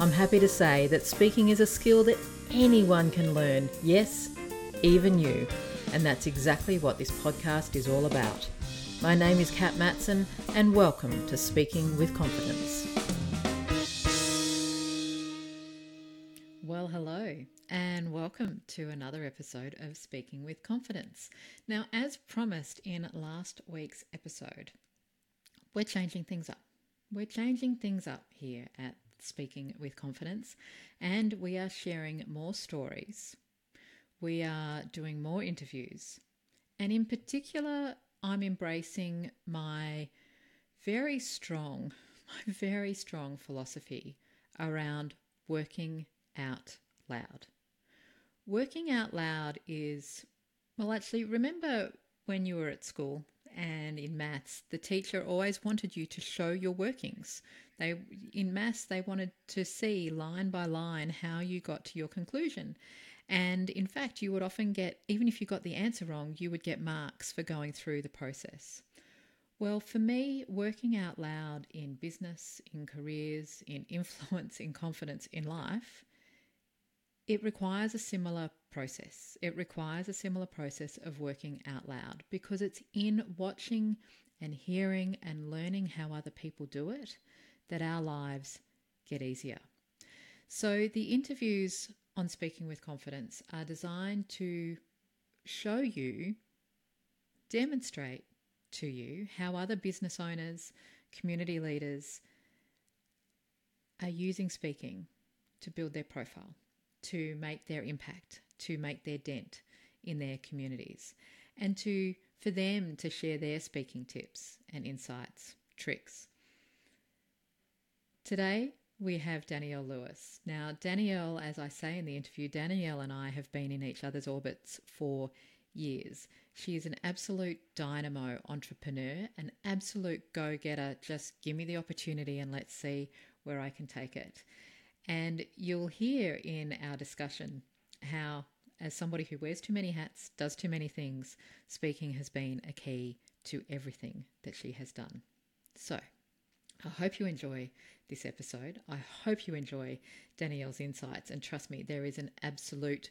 I'm happy to say that speaking is a skill that anyone can learn, yes, even you. And that's exactly what this podcast is all about. My name is Cat Matson, and welcome to Speaking with Confidence. Well, hello, and welcome to another episode of Speaking with Confidence. Now, as promised in last week's episode, we're changing things up. We're changing things up here at Speaking with Confidence, and we are sharing more stories. We are doing more interviews, and in particular, I'm embracing my very strong, my very strong philosophy around working out loud. Working out loud is, well, actually, remember when you were at school and in maths, the teacher always wanted you to show your workings. They in maths they wanted to see line by line how you got to your conclusion. And in fact, you would often get, even if you got the answer wrong, you would get marks for going through the process. Well, for me, working out loud in business, in careers, in influence, in confidence, in life, it requires a similar process. It requires a similar process of working out loud because it's in watching and hearing and learning how other people do it that our lives get easier. So, the interviews on Speaking with Confidence are designed to show you, demonstrate to you how other business owners, community leaders are using speaking to build their profile, to make their impact, to make their dent in their communities, and to for them to share their speaking tips and insights, tricks. Today, we have Danielle Lewis. Now, Danielle, as I say in the interview, Danielle and I have been in each other's orbits for years. She is an absolute dynamo entrepreneur, an absolute go getter. Just give me the opportunity and let's see where I can take it. And you'll hear in our discussion how, as somebody who wears too many hats, does too many things, speaking has been a key to everything that she has done. So, I hope you enjoy this episode. I hope you enjoy Danielle's insights. And trust me, there is an absolute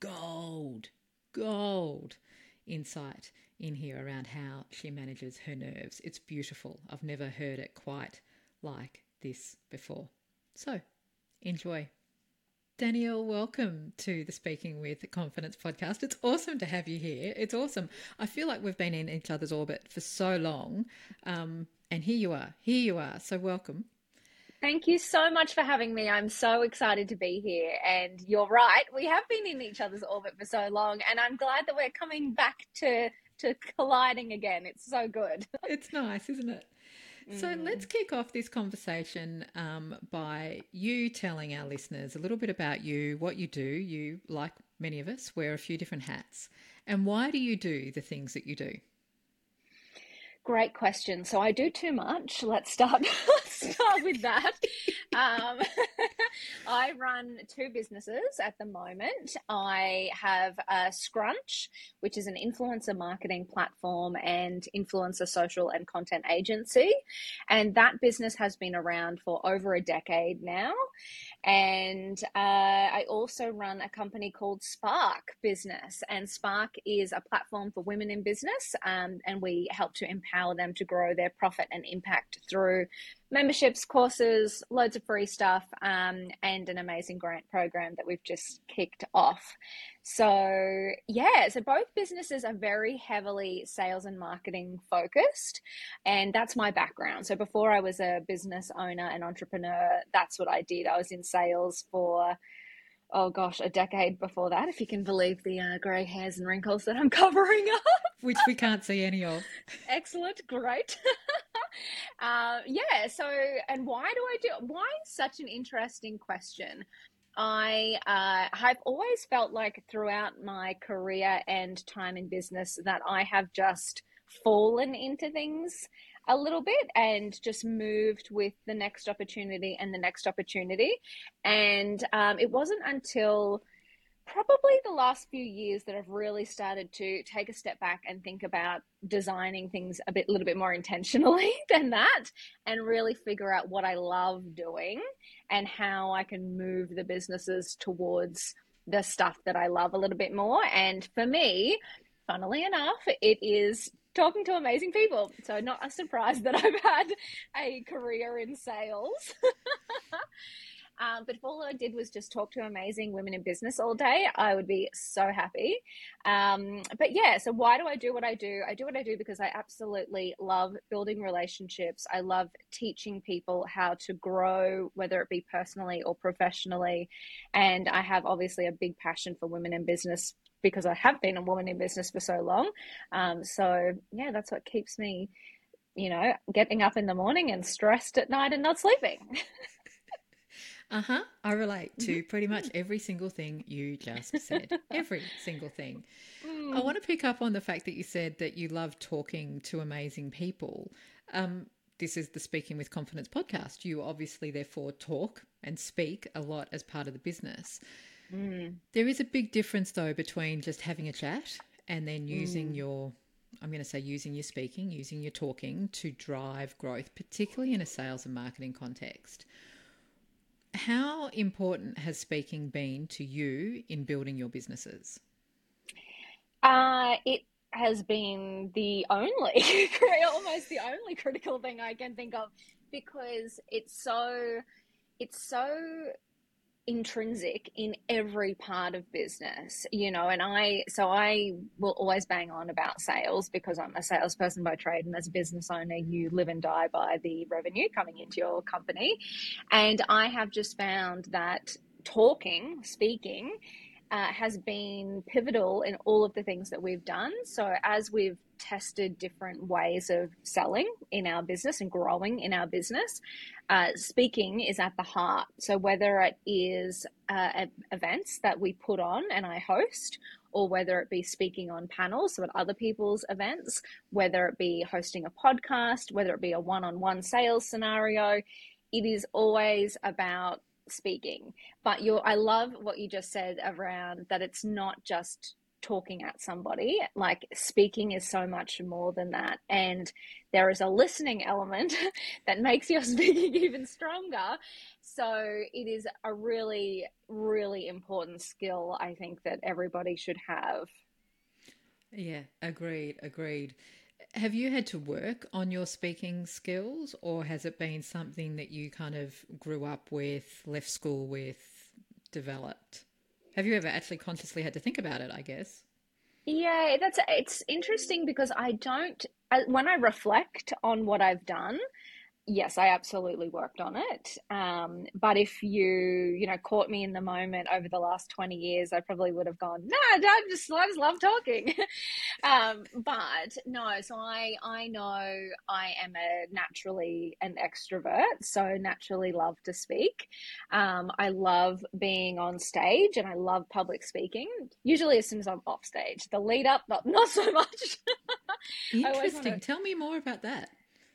gold, gold insight in here around how she manages her nerves. It's beautiful. I've never heard it quite like this before. So, enjoy. Danielle, welcome to the Speaking with Confidence podcast. It's awesome to have you here. It's awesome. I feel like we've been in each other's orbit for so long. Um, and here you are. Here you are. So, welcome. Thank you so much for having me. I'm so excited to be here. And you're right, we have been in each other's orbit for so long, and I'm glad that we're coming back to to colliding again. It's so good. It's nice, isn't it? So mm. let's kick off this conversation um, by you telling our listeners a little bit about you, what you do. You, like many of us, wear a few different hats. And why do you do the things that you do? Great question. So I do too much. Let's start. let's start with that. Um, I run two businesses at the moment. I have a Scrunch, which is an influencer marketing platform and influencer social and content agency, and that business has been around for over a decade now. And uh, I also run a company called Spark Business, and Spark is a platform for women in business, um, and we help to empower them to grow their profit and impact through memberships, courses, loads of free stuff, um, and an amazing grant program that we've just kicked off. So, yeah, so both businesses are very heavily sales and marketing focused, and that's my background. So, before I was a business owner and entrepreneur, that's what I did. I was in sales for oh gosh, a decade before that, if you can believe the uh, grey hairs and wrinkles that I'm covering up. Which we can't see any of. Excellent, great. uh, yeah, so, and why do I do, why is such an interesting question? I uh, have always felt like throughout my career and time in business that I have just fallen into things a little bit and just moved with the next opportunity and the next opportunity. And um, it wasn't until probably the last few years that I've really started to take a step back and think about designing things a bit, little bit more intentionally than that, and really figure out what I love doing and how I can move the businesses towards the stuff that I love a little bit more. And for me, funnily enough, it is talking to amazing people. So, not a surprise that I've had a career in sales. Um, but if all I did was just talk to amazing women in business all day, I would be so happy. Um, but yeah, so why do I do what I do? I do what I do because I absolutely love building relationships. I love teaching people how to grow, whether it be personally or professionally. And I have obviously a big passion for women in business because I have been a woman in business for so long. Um, so yeah, that's what keeps me, you know, getting up in the morning and stressed at night and not sleeping. Uh huh. I relate to mm-hmm. pretty much every single thing you just said. every single thing. Mm. I want to pick up on the fact that you said that you love talking to amazing people. Um, this is the Speaking with Confidence podcast. You obviously, therefore, talk and speak a lot as part of the business. Mm. There is a big difference, though, between just having a chat and then using mm. your I'm going to say using your speaking, using your talking to drive growth, particularly in a sales and marketing context. How important has speaking been to you in building your businesses? Uh, it has been the only, almost the only critical thing I can think of because it's so, it's so intrinsic in every part of business, you know, and I, so I will always bang on about sales because I'm a salesperson by trade. And as a business owner, you live and die by the revenue coming into your company. And I have just found that talking, speaking, uh, has been pivotal in all of the things that we've done. So, as we've tested different ways of selling in our business and growing in our business, uh, speaking is at the heart. So, whether it is uh, events that we put on and I host, or whether it be speaking on panels, so at other people's events, whether it be hosting a podcast, whether it be a one on one sales scenario, it is always about speaking. But you I love what you just said around that it's not just talking at somebody. Like speaking is so much more than that. And there is a listening element that makes your speaking even stronger. So it is a really, really important skill, I think, that everybody should have. Yeah, agreed, agreed. Have you had to work on your speaking skills, or has it been something that you kind of grew up with, left school with, developed? Have you ever actually consciously had to think about it? I guess. Yeah, that's it's interesting because I don't. When I reflect on what I've done, yes, I absolutely worked on it. Um, but if you, you know, caught me in the moment over the last 20 years, I probably would have gone, no, I just, I just love talking. um, but no, so I, I know I am a naturally an extrovert, so naturally love to speak. Um, I love being on stage and I love public speaking, usually as soon as I'm off stage. The lead up, not, not so much. Interesting. To... Tell me more about that.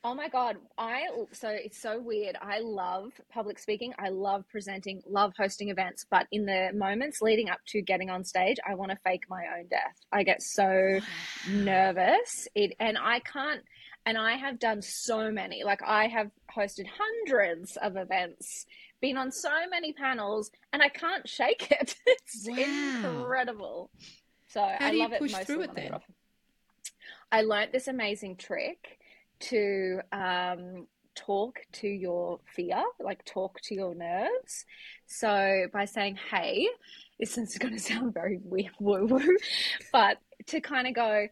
Oh my God. I, so it's so weird. I love public speaking. I love presenting, love hosting events. But in the moments leading up to getting on stage, I want to fake my own death. I get so nervous. It, and I can't, and I have done so many. Like I have hosted hundreds of events, been on so many panels, and I can't shake it. It's wow. incredible. So How I do love you push it through it then? I learned this amazing trick to um, talk to your fear, like talk to your nerves. So by saying, hey, this is going to sound very weird, woo woo, but to kind of go,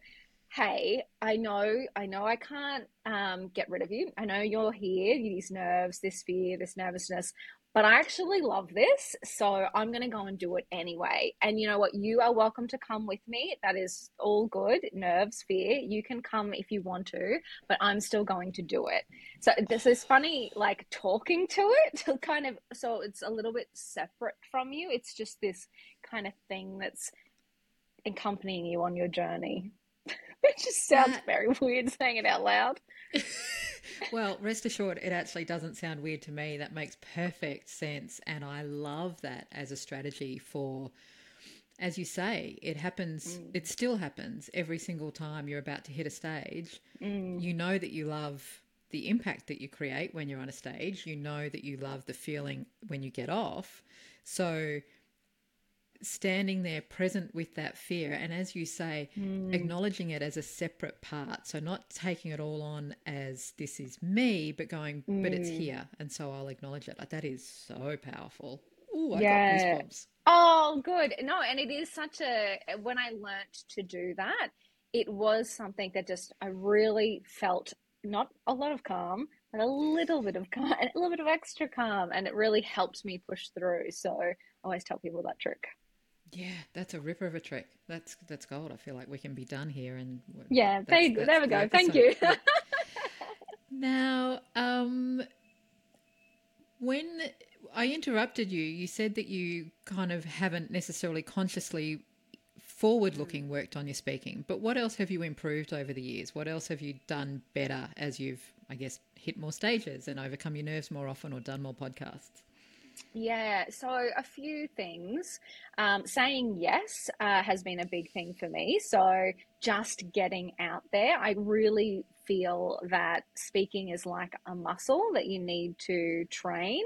hey, I know, I know I can't um, get rid of you. I know you're here, these nerves, this fear, this nervousness. But I actually love this, so I'm going to go and do it anyway. And you know what? You are welcome to come with me. That is all good. Nerves, fear. You can come if you want to, but I'm still going to do it. So this is funny, like talking to it, kind of. So it's a little bit separate from you. It's just this kind of thing that's accompanying you on your journey. it just sounds very weird saying it out loud. well, rest assured, it actually doesn't sound weird to me. That makes perfect sense. And I love that as a strategy for, as you say, it happens, mm. it still happens every single time you're about to hit a stage. Mm. You know that you love the impact that you create when you're on a stage, you know that you love the feeling when you get off. So, standing there present with that fear and as you say mm. acknowledging it as a separate part so not taking it all on as this is me but going mm. but it's hmm. here and so i'll acknowledge it like that is so powerful oh i yeah. got goosebumps oh good no and it is such a when i learnt to do that it was something that just i really felt not a lot of calm but a little bit of calm a little bit of extra calm and it really helped me push through so i always tell people that trick yeah, that's a ripper of a trick. That's that's gold. I feel like we can be done here, and yeah, there you go. There we go. Thank you. now, um, when I interrupted you, you said that you kind of haven't necessarily consciously forward-looking worked on your speaking. But what else have you improved over the years? What else have you done better as you've, I guess, hit more stages and overcome your nerves more often, or done more podcasts? Yeah, so a few things. Um, saying yes uh, has been a big thing for me. So just getting out there, I really feel that speaking is like a muscle that you need to train.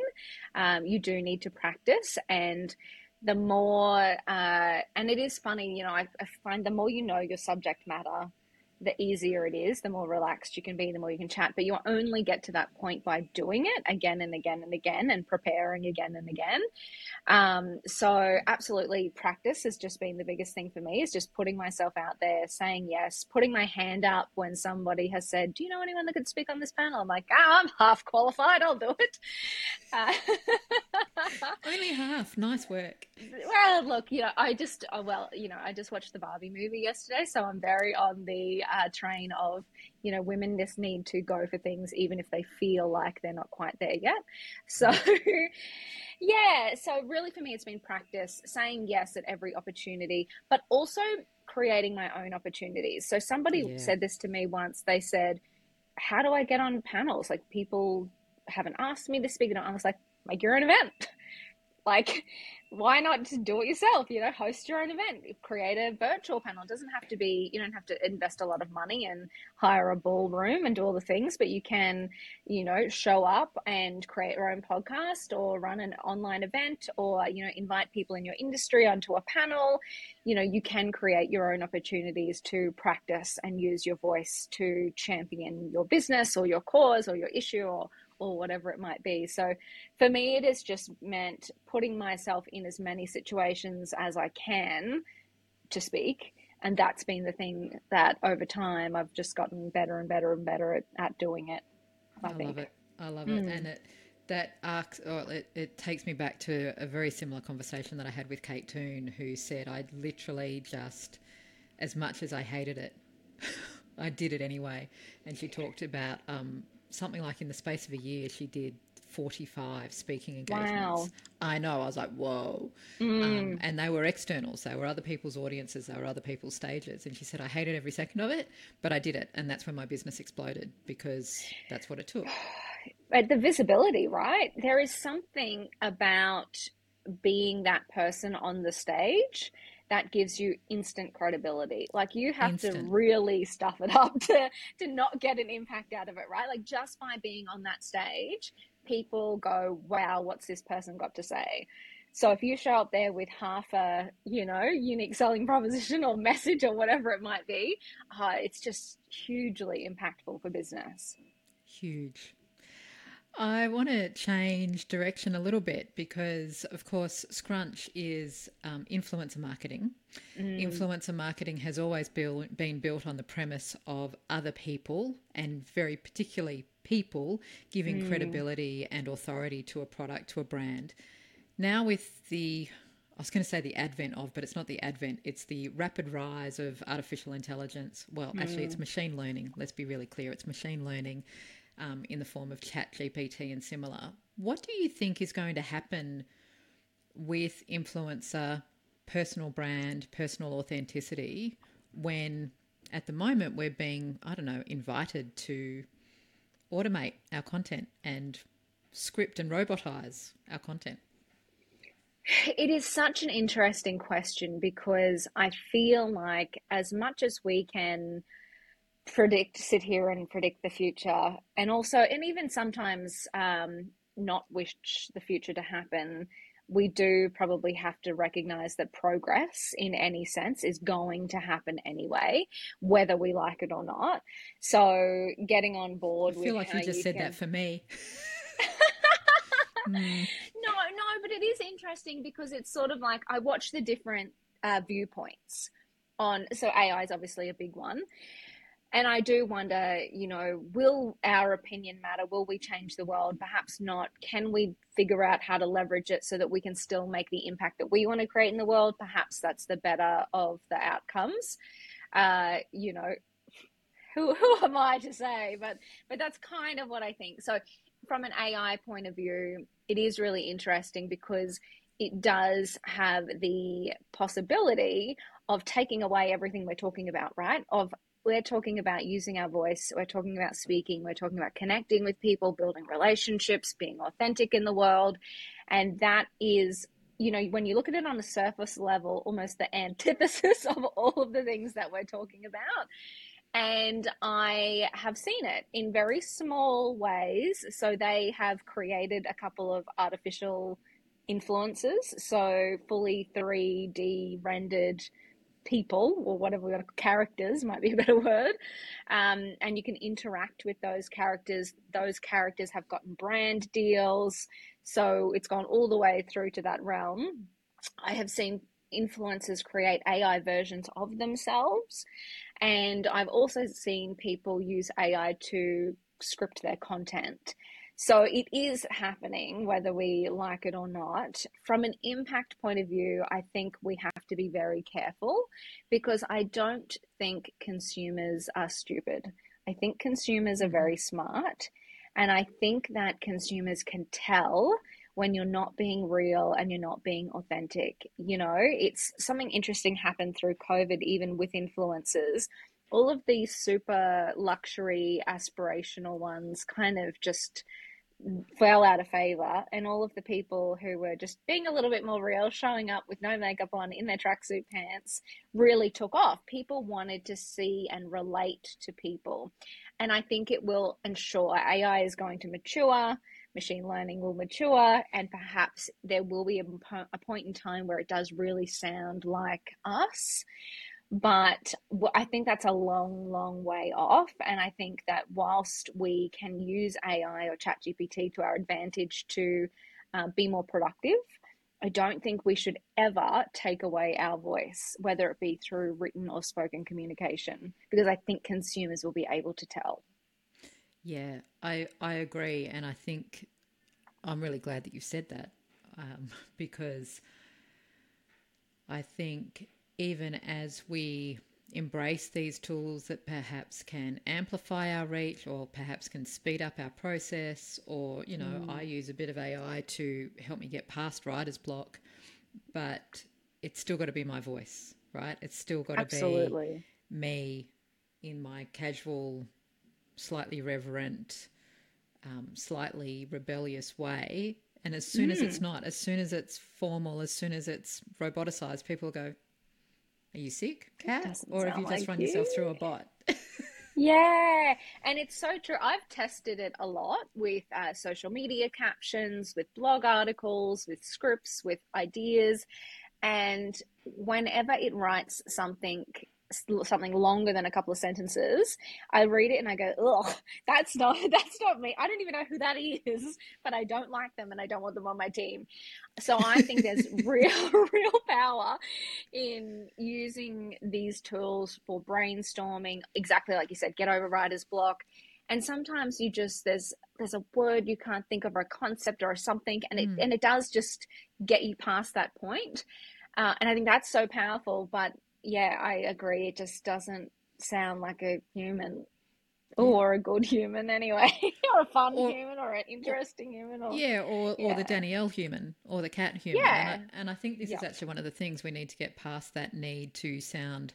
Um, you do need to practice and the more uh, and it is funny you know I, I find the more you know your subject matter the easier it is, the more relaxed you can be, the more you can chat. But you only get to that point by doing it again and again and again and preparing again and again. Um, so, absolutely, practice has just been the biggest thing for me is just putting myself out there, saying yes, putting my hand up when somebody has said, Do you know anyone that could speak on this panel? I'm like, oh, I'm half qualified, I'll do it. Uh, only half. Nice work. Well, look, you know, I just, uh, well, you know, I just watched the Barbie movie yesterday, so I'm very on the uh, train of, you know, women just need to go for things even if they feel like they're not quite there yet. So, yeah, so really for me, it's been practice, saying yes at every opportunity, but also creating my own opportunities. So, somebody yeah. said this to me once. They said, How do I get on panels? Like, people haven't asked me to speak. And I was like, Make your own event. like why not just do it yourself you know host your own event create a virtual panel. It doesn't have to be you don't have to invest a lot of money and hire a ballroom and do all the things but you can you know show up and create your own podcast or run an online event or you know invite people in your industry onto a panel. You know you can create your own opportunities to practice and use your voice to champion your business or your cause or your issue or or whatever it might be. So for me, it has just meant putting myself in as many situations as I can to speak. And that's been the thing that over time I've just gotten better and better and better at, at doing it. I, I love it. I love mm. it. And it, that arcs, or it, it takes me back to a very similar conversation that I had with Kate Toon, who said I'd literally just, as much as I hated it, I did it anyway. And she talked about um, something like in the space of a year, she did 45 speaking engagements. Wow. I know. I was like, whoa. Mm. Um, and they were externals. They were other people's audiences. They were other people's stages. And she said, I hated every second of it, but I did it. And that's when my business exploded because that's what it took. But the visibility, right? There is something about being that person on the stage that gives you instant credibility. Like you have instant. to really stuff it up to to not get an impact out of it, right? Like just by being on that stage, people go, "Wow, what's this person got to say?" So if you show up there with half a, you know, unique selling proposition or message or whatever it might be, uh, it's just hugely impactful for business. Huge. I want to change direction a little bit because, of course, Scrunch is um, influencer marketing. Mm. Influencer marketing has always build, been built on the premise of other people and very particularly people giving mm. credibility and authority to a product, to a brand. Now, with the I was going to say the advent of, but it's not the advent, it's the rapid rise of artificial intelligence. Well, actually, mm. it's machine learning. Let's be really clear it's machine learning um, in the form of Chat GPT and similar. What do you think is going to happen with influencer, personal brand, personal authenticity when at the moment we're being, I don't know, invited to automate our content and script and robotize our content? It is such an interesting question because I feel like as much as we can predict, sit here and predict the future, and also, and even sometimes um, not wish the future to happen, we do probably have to recognize that progress in any sense is going to happen anyway, whether we like it or not. So, getting on board. I feel like you just you said can... that for me. mm No, no, but it is interesting because it's sort of like I watch the different uh, viewpoints on. So AI is obviously a big one. And I do wonder, you know, will our opinion matter? Will we change the world? Perhaps not. Can we figure out how to leverage it so that we can still make the impact that we want to create in the world? Perhaps that's the better of the outcomes. Uh, you know, who, who am I to say? But but that's kind of what I think. So from an AI point of view, it is really interesting because it does have the possibility of taking away everything we're talking about, right? Of we're talking about using our voice, we're talking about speaking, we're talking about connecting with people, building relationships, being authentic in the world. And that is, you know, when you look at it on a surface level, almost the antithesis of all of the things that we're talking about and I have seen it in very small ways. So they have created a couple of artificial influences, so fully 3D rendered people or whatever we got characters might be a better word um, and you can interact with those characters those characters have gotten brand deals so it's gone all the way through to that realm i have seen influencers create ai versions of themselves and I've also seen people use AI to script their content. So it is happening, whether we like it or not. From an impact point of view, I think we have to be very careful because I don't think consumers are stupid. I think consumers are mm-hmm. very smart. And I think that consumers can tell when you're not being real and you're not being authentic. You know, it's something interesting happened through COVID, even with influencers. All of these super luxury, aspirational ones kind of just fell out of favor and all of the people who were just being a little bit more real showing up with no makeup on in their tracksuit pants really took off. People wanted to see and relate to people. And i think it will ensure ai is going to mature machine learning will mature and perhaps there will be a, a point in time where it does really sound like us but I think that's a long, long way off. And I think that whilst we can use AI or ChatGPT to our advantage to uh, be more productive, I don't think we should ever take away our voice, whether it be through written or spoken communication, because I think consumers will be able to tell. Yeah, I I agree, and I think I'm really glad that you said that um, because I think even as we embrace these tools that perhaps can amplify our reach or perhaps can speed up our process or you know mm. i use a bit of ai to help me get past writer's block but it's still got to be my voice right it's still got to be me in my casual slightly reverent um, slightly rebellious way. And as soon mm. as it's mm. not, as soon as it's formal, as soon as it's roboticized, people go, Are you sick, cat? Or have you just like run you. yourself through a bot? yeah, and it's so true. I've tested it a lot with uh, social media captions, with blog articles, with scripts, with ideas. And whenever it writes something something longer than a couple of sentences, I read it and I go, "Ugh, that's not that's not me. I don't even know who that is, but I don't like them and I don't want them on my team." So I think there's real real power in using these tools for brainstorming. Exactly like you said, get over writer's block and sometimes you just there's there's a word you can't think of or a concept or something and it mm. and it does just get you past that point uh, and i think that's so powerful but yeah i agree it just doesn't sound like a human or a good human anyway, or a fun or, human, or an interesting human, or yeah, or yeah. or the Danielle human, or the cat human. Yeah. And I, and I think this yeah. is actually one of the things we need to get past that need to sound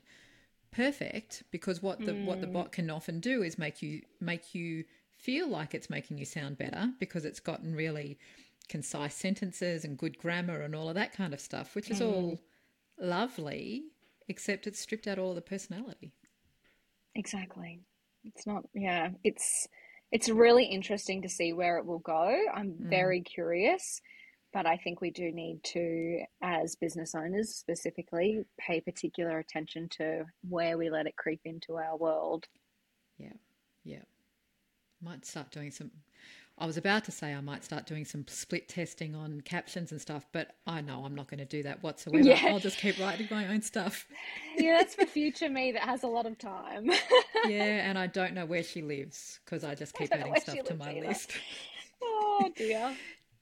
perfect, because what the mm. what the mm. bot can often do is make you make you feel like it's making you sound better because it's gotten really concise sentences and good grammar and all of that kind of stuff, which is mm. all lovely, except it's stripped out all the personality. Exactly. It's not, yeah, it's it's really interesting to see where it will go. I'm mm. very curious, but I think we do need to, as business owners specifically, pay particular attention to where we let it creep into our world. Yeah, yeah. Might start doing some I was about to say I might start doing some split testing on captions and stuff, but I know I'm not going to do that whatsoever. Yeah. I'll just keep writing my own stuff. yeah, that's for future me that has a lot of time. yeah, and I don't know where she lives because I just keep adding stuff to my either. list. oh dear.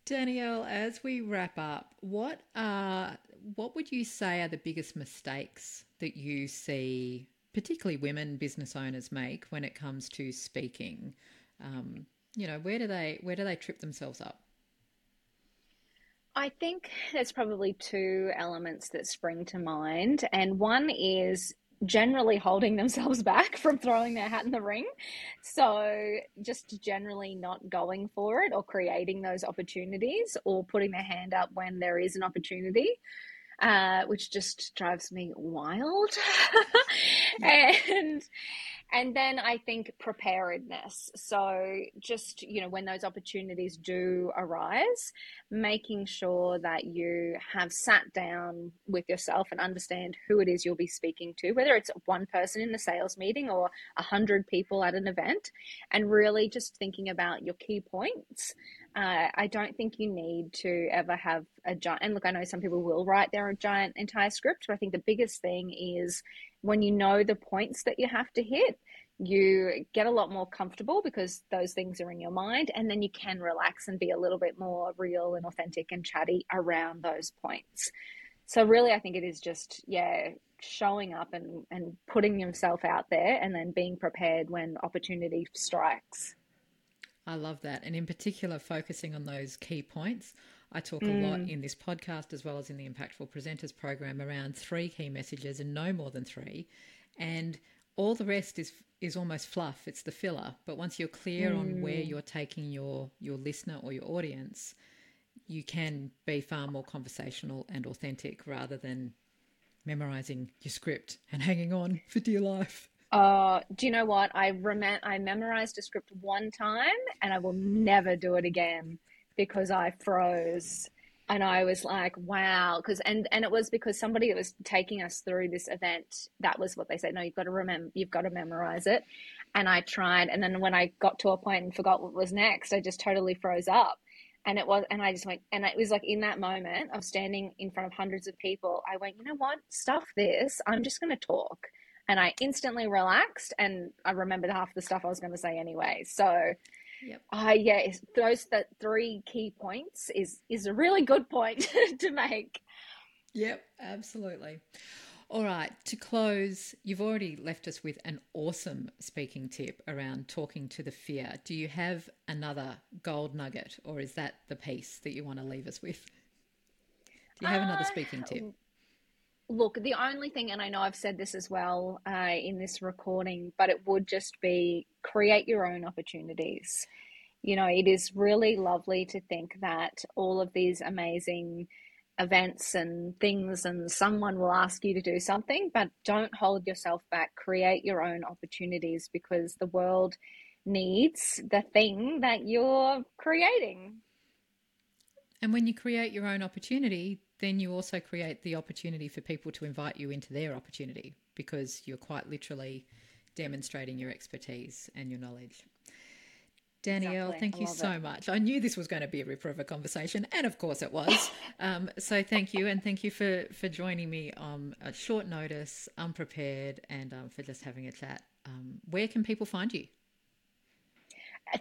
Danielle, as we wrap up, what are what would you say are the biggest mistakes that you see, particularly women business owners make when it comes to speaking? Um, you know where do they where do they trip themselves up I think there's probably two elements that spring to mind. And one is generally holding themselves back from throwing their hat in the ring. So, just generally not going for it or creating those opportunities or putting their hand up when there is an opportunity. Uh, which just drives me wild. and and then I think preparedness. So, just, you know, when those opportunities do arise, making sure that you have sat down with yourself and understand who it is you'll be speaking to, whether it's one person in a sales meeting or a hundred people at an event, and really just thinking about your key points. Uh, I don't think you need to ever have a giant, and look, I know some people will write their giant entire script, but I think the biggest thing is when you know the points that you have to hit, you get a lot more comfortable because those things are in your mind, and then you can relax and be a little bit more real and authentic and chatty around those points. So, really, I think it is just, yeah, showing up and, and putting yourself out there and then being prepared when opportunity strikes. I love that. And in particular, focusing on those key points. I talk mm. a lot mm. in this podcast as well as in the Impactful Presenters program around three key messages and no more than three. And all the rest is is almost fluff. It's the filler. But once you're clear mm. on where mm. you're taking your your listener or your audience, you can be far more conversational and authentic rather than memorizing your script and hanging on for dear life. Uh, do you know what? I rem- I memorized a script one time and I will never do it again because I froze and I was like, wow, because and and it was because somebody that was taking us through this event, that was what they said. No, you've got to remember, you've got to memorize it. And I tried, and then when I got to a point and forgot what was next, I just totally froze up. And it was, and I just went, and it was like in that moment of standing in front of hundreds of people, I went, you know what, stuff this. I'm just going to talk, and I instantly relaxed, and I remembered half the stuff I was going to say anyway. So Yep. Uh, yeah, those that three key points is is a really good point to make. Yep, absolutely. All right, to close, you've already left us with an awesome speaking tip around talking to the fear. Do you have another gold nugget, or is that the piece that you want to leave us with? Do you have uh, another speaking tip? Look, the only thing, and I know I've said this as well uh, in this recording, but it would just be create your own opportunities. You know, it is really lovely to think that all of these amazing events and things, and someone will ask you to do something, but don't hold yourself back. Create your own opportunities because the world needs the thing that you're creating. And when you create your own opportunity, then you also create the opportunity for people to invite you into their opportunity because you're quite literally demonstrating your expertise and your knowledge. Danielle, exactly. thank you so it. much. I knew this was going to be a ripper of a conversation, and of course it was. um, so thank you, and thank you for for joining me on a short notice, unprepared, and um, for just having a chat. Um, where can people find you?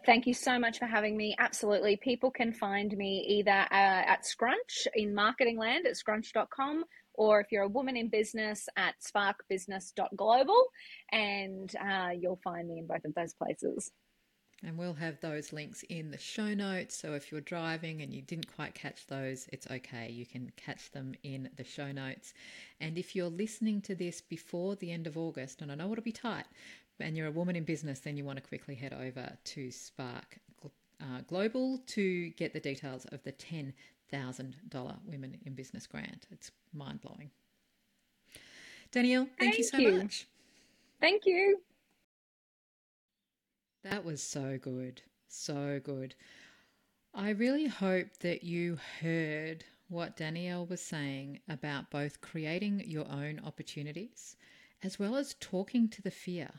Thank you so much for having me. Absolutely. People can find me either uh, at Scrunch in marketing land at scrunch.com or if you're a woman in business at sparkbusiness.global and uh, you'll find me in both of those places. And we'll have those links in the show notes. So if you're driving and you didn't quite catch those, it's okay. You can catch them in the show notes. And if you're listening to this before the end of August, and I know it'll be tight, and you're a woman in business, then you want to quickly head over to Spark uh, Global to get the details of the $10,000 Women in Business grant. It's mind blowing. Danielle, thank, thank you so you. much. Thank you. That was so good. So good. I really hope that you heard what Danielle was saying about both creating your own opportunities as well as talking to the fear.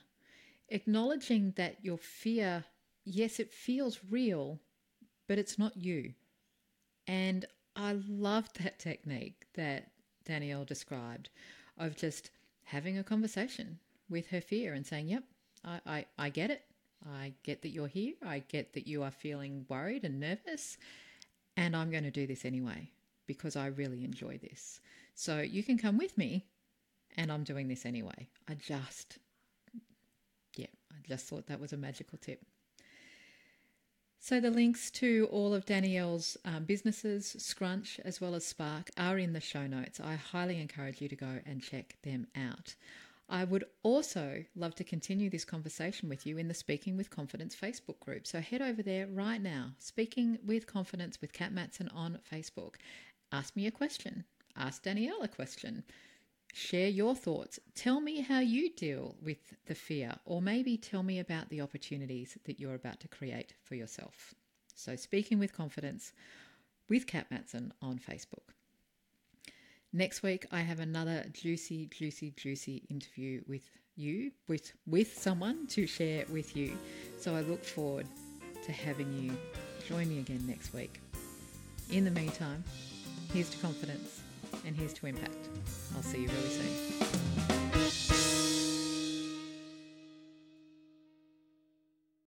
Acknowledging that your fear, yes, it feels real, but it's not you. And I loved that technique that Danielle described of just having a conversation with her fear and saying, Yep, I, I, I get it. I get that you're here. I get that you are feeling worried and nervous. And I'm going to do this anyway because I really enjoy this. So you can come with me and I'm doing this anyway. I just, I just thought that was a magical tip. So the links to all of Danielle's um, businesses, Scrunch as well as Spark, are in the show notes. I highly encourage you to go and check them out. I would also love to continue this conversation with you in the Speaking with Confidence Facebook group. So head over there right now, Speaking with Confidence with Cat Matson on Facebook. Ask me a question, ask Danielle a question, share your thoughts. Tell me how you deal with the fear, or maybe tell me about the opportunities that you're about to create for yourself. So, Speaking with Confidence with Cat Matson on Facebook. Next week, I have another juicy, juicy, juicy interview with you, with, with someone to share with you. So I look forward to having you join me again next week. In the meantime, here's to confidence and here's to Impact. I'll see you really soon.